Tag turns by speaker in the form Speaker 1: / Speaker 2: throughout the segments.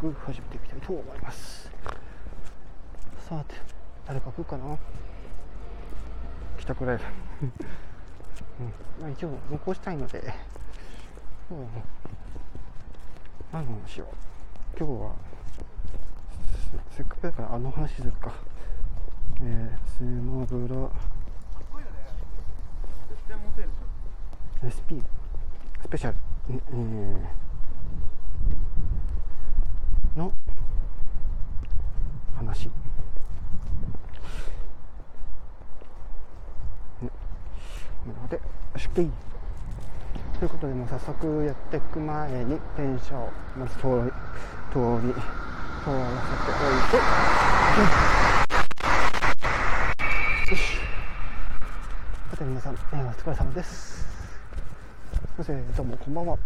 Speaker 1: 速始めていきたいと思います。さて誰か来るかな？来たくらい、うん。まあ、一応残したいので、うん、何の話を？今日はせせっかくだからあの話するか。えー、スマブラ。SP スペシャル、えーの話、ね、なのでよし OK ということでもう早速やっていく前に電車をまず通り通り通らせておいて、よし。さて皆さん、えーお疲れ様です。そしてどうもこんばんは。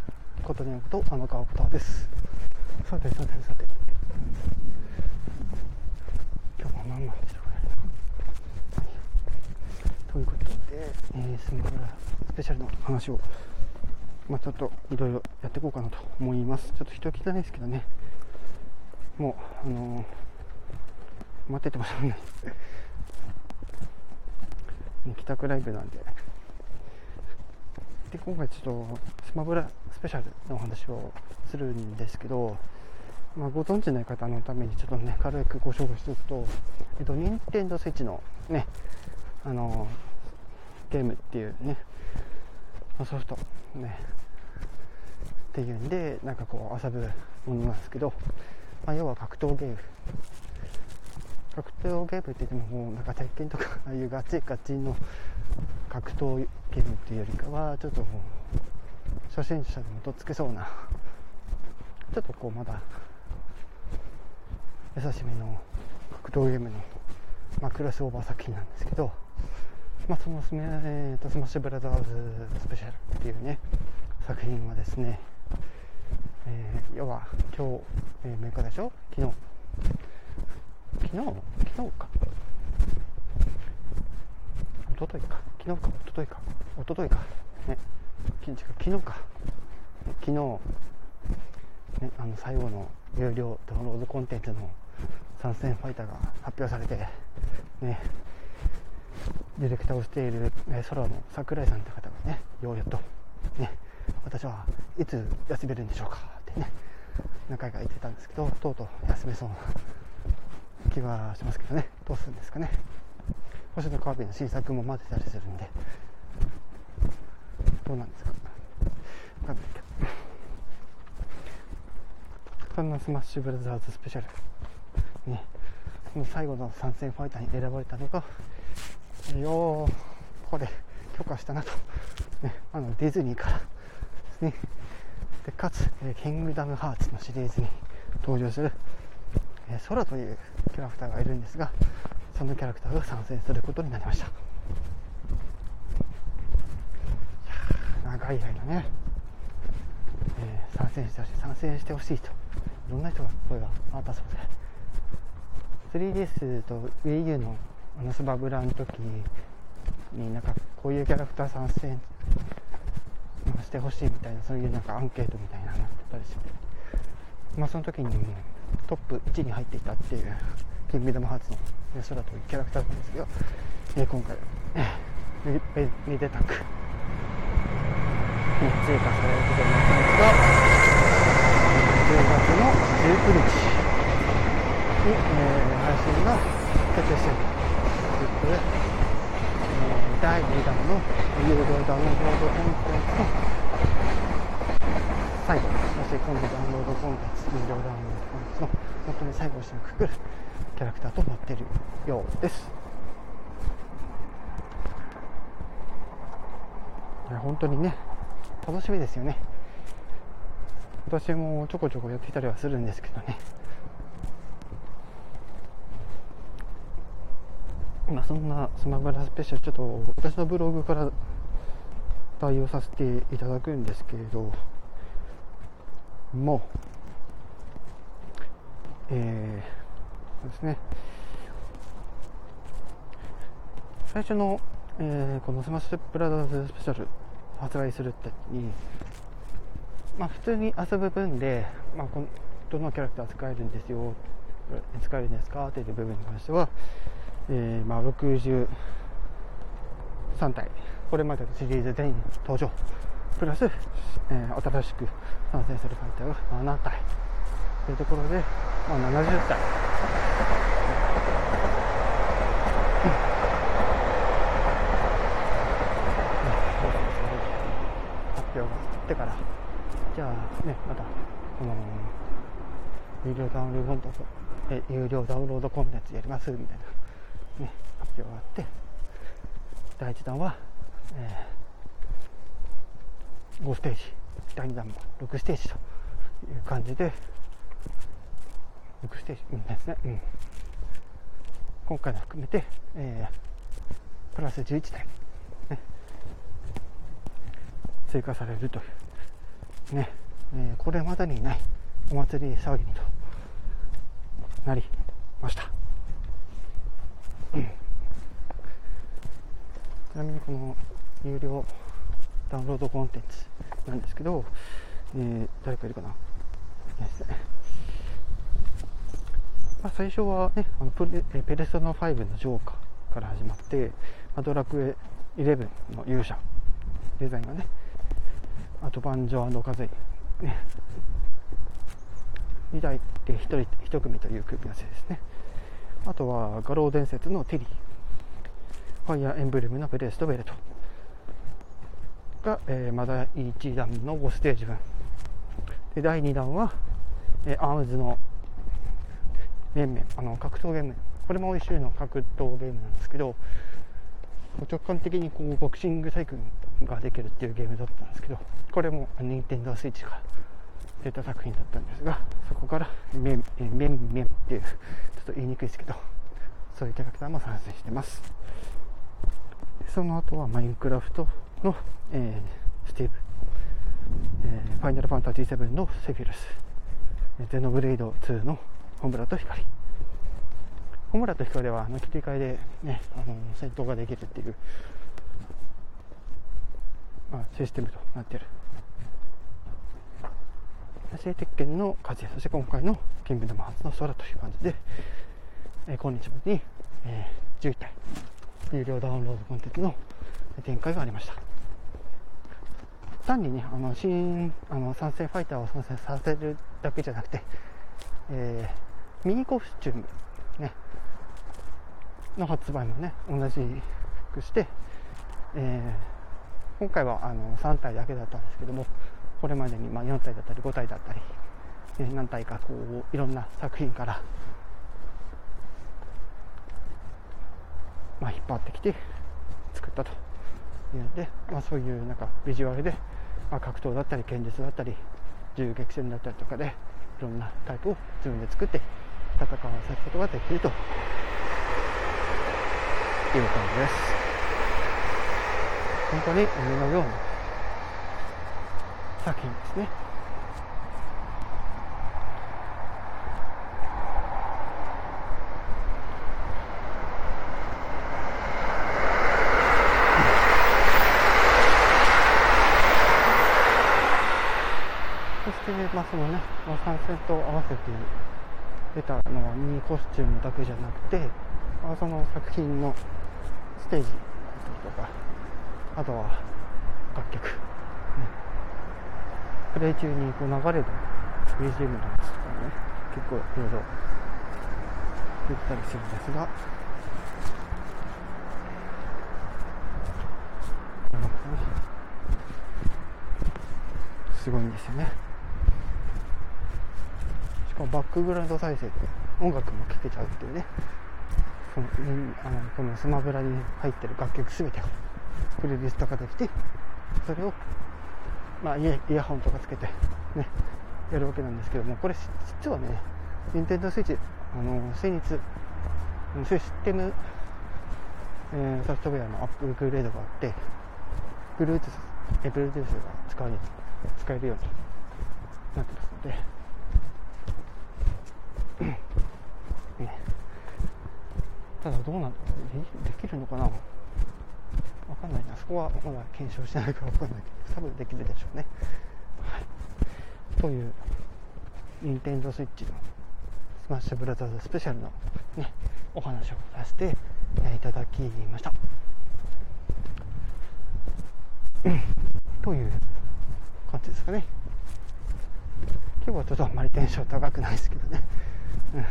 Speaker 1: ことにゃんこと天川ポターです。さてさてさて。今日もまんまんでしょうかね。はい。ということで、えー、スマブラスペシャルの話をまあちょっといろいろやっていこうかなと思います。ちょっと人汚いですけどね。もうあのー待っててもしょうがない。帰宅ライブなんで。で今回ちょっとスマブラスペシャルのお話をするんですけど、まあ、ご存知ない方のためにちょっとね軽くご紹介しておくと、えっと、任天堂スイッチのねあのゲームっていうねソフトねっていうんでなんかこう遊ぶものなんですけど、まあ、要は格闘ゲーム。格闘ゲームって言ってももうなんか鉄拳とかああいうガチガチの格闘ゲームっていうよりかはちょっともう初心者でもとっつけそうなちょっとこうまだ優しめの格闘ゲームの、まあ、クロスオーバー作品なんですけど、まあ、そのス,、えーとスマッシュブラザーズスペシャルっていうね作品はですね、えー要は今日、えー、6日でしょ？昨日。昨日昨日か。一昨日か。昨日か一昨日か。一昨日か。ね。昨日昨日か。昨日ねあの最後の有料ダウンロードコンテンツの参戦ファイターが発表されてね。ディレクターをしている、えー、ソラの桜井さんって方がねようやっとね。私はいつ休めるんでしょうかってね。何回か言ってたんですけどとうとう休めそうな気はしますけどね。どうするんですかね。星野カービィの新作も待ってたりするんで。どうなんですか。分かんないけど。そんなスマッシュブラザーズスペシャル。ね。その最後の参戦ファイターに選ばれたのがよーこれ許可したなと、ね、あのディズニーから。ですね。でかつ、えキングダムハーツのシリーズに登場するえー、空というキャラクターがいるんですがそのキャラクターが参戦することになりました。長い間ね、えー参戦してほしい参戦してほしいといろんな人が声があったそうで。3DS と WiiU のあのスバブラの時になんかこういうキャラクター参戦してほしいみたいなそういうなんかアンケートみたいなのがあったりして。まあその時にトップ1に入っていたっていうキングダムハーツの空というキャラクターなんですけど、えー今回、えーめめめでたく、ね、追加されることになったんですが10月の19日に、えー配信が決定しているということで、えー第2弾の有料ダウンロードコンテンツの最後そして今度ダウンロードコンテンツ有料ダウンロードコンテンツの本当に最後を締めくくるキャラクターとなっているようです。いや本当にね楽しみですよね。私もちょこちょこやってきたりはするんですけどね。まあそんなスマブラスペシャルちょっと私のブログから対応させていただくんですけれど。もえー、そうですね。最初の、えー、このスマッシュブラザーズスペシャル発売するってにまあ普通に遊ぶ分で、まあ、このどのキャラクター使えるんですよ使えるんですかっていう部分に関してはえー、まあ、63体。これまでのシリーズ全員登場。プラス、えー、新しく参戦するファイターが7体。というところで、まあ、70体、発表があってから。じゃあねまたこの有料ダウンロードえ有料ダウンロードコンテンツやりますみたいな。ね、発表があって。第1弾は、えー、5ステージ第2弾も6ステージという感じで6ステージ、うんですね、うん、今回の含めて、えー、プラス11体、ね、追加されるというね、えー、これまでにないお祭り騒ぎにとなりました。ちなみにこの有料ダウンロードコンテンツなんですけど、えー、誰かいるかな？まあ、最初はね、あのプレペレストナ5のジョーカーから始まって、まあ、ドラクエ11の勇者、デザインがね、あとバンジョカゼイ、ね、2台で1人1組という組み合わせですね。あとは画廊伝説のテリー、ファイアーエンブレムのブレスとベルトが、えー、まだ1弾の5ステージ分。で第2弾は、えー、アームズの面々。あの格闘ゲーム。これも一種の格闘ゲームなんですけど直感的にこうボクシングサイクルができるっていうゲームだったんですけどこれも任天堂スイッチから出た作品だったんですがそこからメンメンメンっていうちょっと言いにくいですけどそういうキャラクターも参戦してます。その後はマインクラフト。の、えー、スティーブ、えー、ファイナルファンタジー7のセフィルス。ゼノブレイド2のホムラと光。ホムラと光はあの切り替えで、ね、あの戦闘ができるっていう、まあ、システムとなっている。性鉄拳の風そして今回のキングダム初の空という感じで、えー、今日までに、えー、11体有料ダウンロードコンテンツの展開がありました。単にねあの新あの参戦ファイターを参戦させるだけじゃなくて、えー、ミニコスチューム、ね、の発売もね同じくして、えー、今回はあの3体だけだったんですけどもこれまでにま4体だったり5体だったり、えー、何体かこういろんな作品からまあ、引っ張ってきて作ったと。で、まあ、そういうなんかビジュアルで、まあ、格闘だったり剣術だったり銃撃戦だったりとかでいろんなタイプを自分で作って戦わせることができるという感じです。本当に夢のような作品ですね。そのね参戦と合わせて出たのはミニコスチュームだけじゃなくてその作品のステージとかあとは楽曲、ね、プレイ中にこう流れる BGM とかね結構いろいろ言ったりするんですが。すごいんですよね。バックグラウンド再生で音楽も聴けちゃうっていうね。そのあのこのスマブラに入ってる楽曲全てをプレイリスト化できてそれを、まあ、イヤイヤホンとかつけてねやるわけなんですけどもこれ実はね任天堂 switch あの先日システム、えー、ソフトウェアのアップグレードがあって Bluetooth, Bluetooth が使使えるようになってますので、ただどうなんだろうでできるのかな？わかんないなそこはまだ検証してないからわかんないけど多分できるでしょうね、はい、という任天堂 switch のスマッシュブラザーズスペシャルのねお話をさせていただきました。という感じですかね。今日はちょっとあんまりテンション高くないですけどね。うん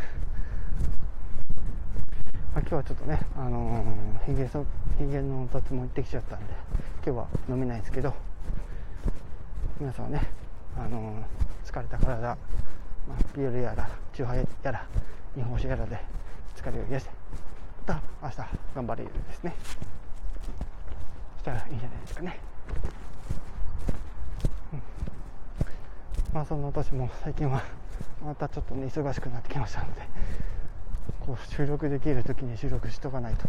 Speaker 1: まあ、今日はちょっとね、あのー、ヒゲそヒゲの脱毛行ってきちゃったんで、今日は飲めないですけど、皆さんはね、あのー、疲れた体、まあ、ビールやら、チューハイやら、日本酒やらで疲れを癒して、また明日頑張れるですね。そしたらいいんじゃないですかね。うん、まあそんな年も最近はまたちょっとね忙しくなってきましたので、こう収録できる時に収録しとかないと、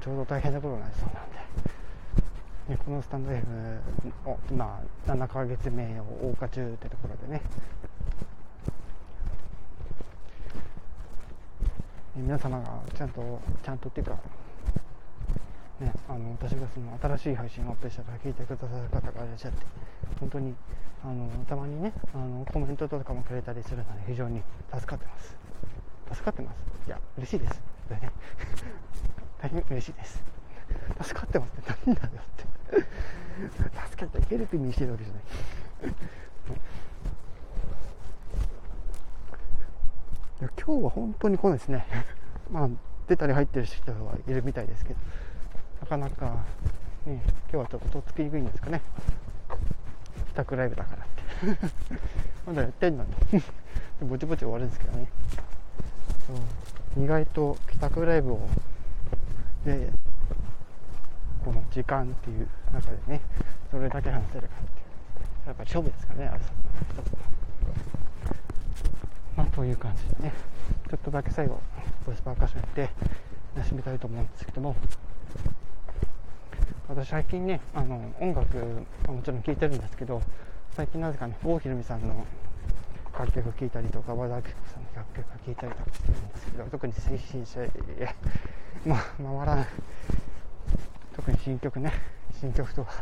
Speaker 1: ちょうど大変なことになりそうなんで。ね、このスタンド F を今7ヶ月目を謳歌中ってところでね。皆様がちゃんとちゃんとっていうかね、あの私がその新しい配信をアップしたら聞いてくださる方がいらっしゃって本当にあのたまにねあのコメントとかもくれたりするので非常に助かってます。助かってます。いや嬉しいです。これね。大変嬉しいです。助かってますって。何だよって。助けてヘルプにしてるわけじゃない。いや今日は本当にこうですね。まあ出たり入ってる人はいるみたいですけど。なかなか、ね、今日はちょっととっつきにくいんですかね。帰宅ライブだからって。まだやってんのに。ぼちぼち終わるんですけどね。そう意外と帰宅ライブをでこの時間っていう中でねどれだけ話せるかっていうやっぱり勝負ですかねあれさ。まあという感じでねちょっとだけ最後ボイスパーカッションやって締めたいと思うんですけども。私最近ねあの音楽はもちろん聴いてるんですけど最近なぜかね郷ひろみさんの楽曲聴いたりとか和田アキ子さんの楽曲聴いたりとかしてるんですけど特に精神者まあ回らない。特に新曲ね。新曲とか、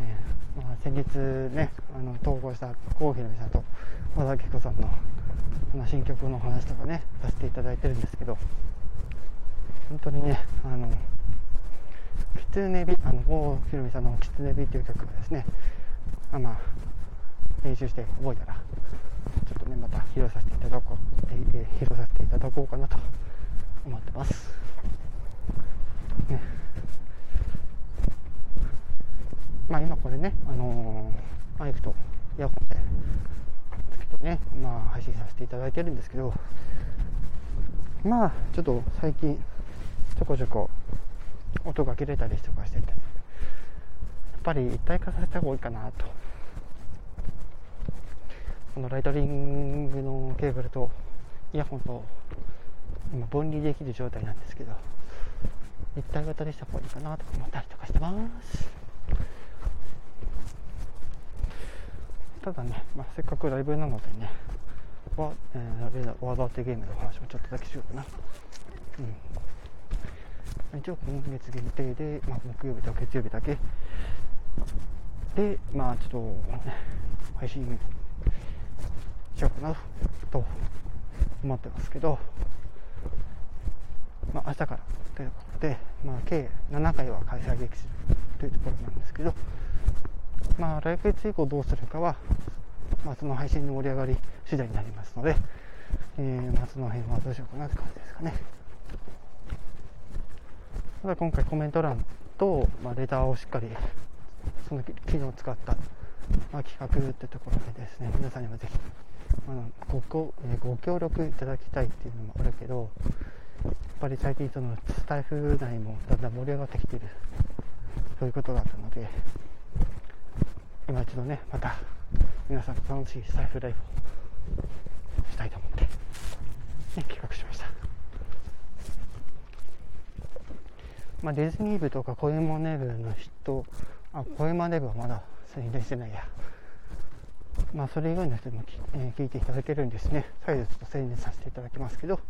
Speaker 1: えー、まあ、先日ねあの投稿した郷ひろみさんと和田アキ子さんの新曲の話とかねさせていただいてるんですけど本当にねあのキツネビあの郷ひろみさんの「キツネビ」という曲をですねあまあ練習して覚えたらちょっとねまた披露させていただこう、えー、披露させていただこうかなと思ってます、ね、まあ今これねあのー、マイクとイヤホンでつけてねまあ配信させていただいてるんですけどまあちょっと最近ちょこちょこ音が切れたりとかしててやっぱり一体化させた方がいいかなとこのライトリングのケーブルとイヤホンと今分離できる状態なんですけど一体型にした方がいいかなとか思ったりとかしてます。ただね、まあ、せっかくライブなのでねわ、えー、ワードアーテゲームの話もちょっとだけしようかな。うん。一応今月限定で、まあ、木曜日と月曜日だけ。でまあちょっと、ね、配信しようかなと思ってますけど、まあ、明日からということで、まあ、計7回は開催できるというところなんですけど、まあ、来月以降どうするかは、まあ、その配信の盛り上がり次第になりますので、えー、まあ、その辺はどうしようかなって感じですかね。ただ今回コメント欄と、まあ、レターをしっかりその機能を使った、まあ、企画ってところでですね皆さんにもぜひあのごごご協力いただきたいっていうのもあるけどやっぱり最近そのスタイフ内もだんだん盛り上がってきてる。そういうことがあったので今一度ねまた皆さん楽しいスタイフライフをしたいと思って、ね、企画しました。まあ、ディズニー部とかコイモネ部の人あコイモネ部はまだ宣伝してないや。まあそれ以外の人も、えー、聞いていただけるんですね。再度ちょっと宣伝させていただきますけど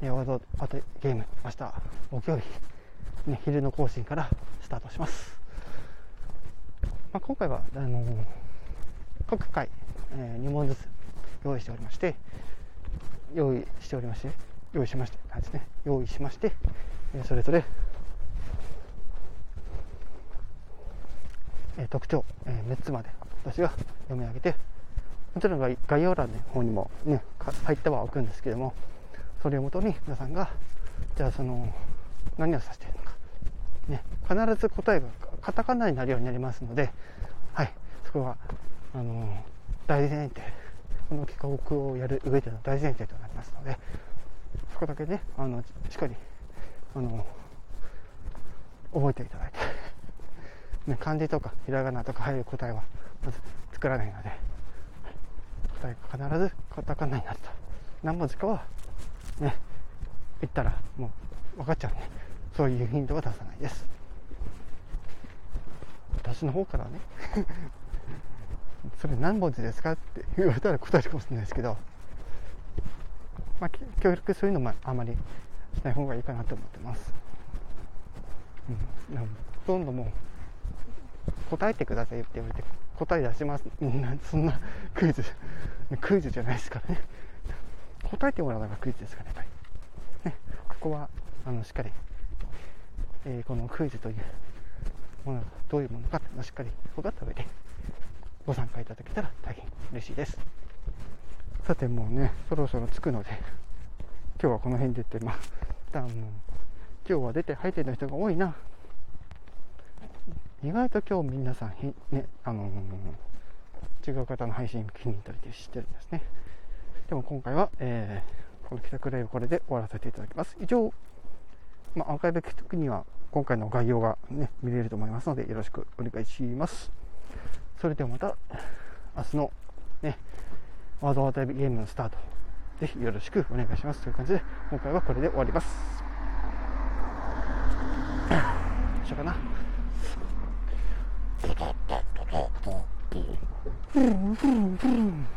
Speaker 1: えワードパーゲーム。明日木曜日、ね、昼の更新からスタートします、まあ、今回はあのー、各回、えー、2問ずつ用意しておりまして用意しておりまして用意しましてですね。用意しまして、えー、それぞれえ特徴、え3つまで私が読み上げてもちろん概要欄の方にもね入ってはおくんですけどもそれをもとに皆さんがじゃあその何を指しているのか、ね、必ず答えがカタカナになるようになりますので、はい、そこはあの大前提この企画をやる上での大前提となりますのでそこだけねあのしっかりあの覚えていただいて、ね、漢字とかひらがなとか入る答えは作らないので。答えが必ずカタカナになると。何文字かはね言ったらもう分かっちゃうんでそういうヒントは出さないです。私の方からね。それ何文字ですかって言われたら答えるかもしれないですけど。まあ協力そういうのもあまりしない方がいいかなと思ってます、うん、ほとんどもう答えてくださいって言われて答え出します。そんなクイズ。クイズじゃないですからね。答えてもらうのがクイズですからやっぱり。ね。ここはあのしっかり、えー、このクイズというものがどういうものかっていうのをしっかり分かった上でご参加いただけたら大変嬉しいです。さてもうねそろそろ着くので今日はこの辺でってまあ今日は出て入ってる人が多いな。意外と今日皆さんねあのー、違う方の配信気に入ったりしてるんですねでも今回は、えー、この企画例をこれで終わらせていただきます。以上、まあ、アーカイブ聞くには今回の概要が、ね、見れると思いますのでよろしくお願いします。それではまた明日のね、ワードワードゲームのスタート、ぜひよろしくお願いしますという感じで、今回はこれで終わります。どうしようかな。Mm-hmm.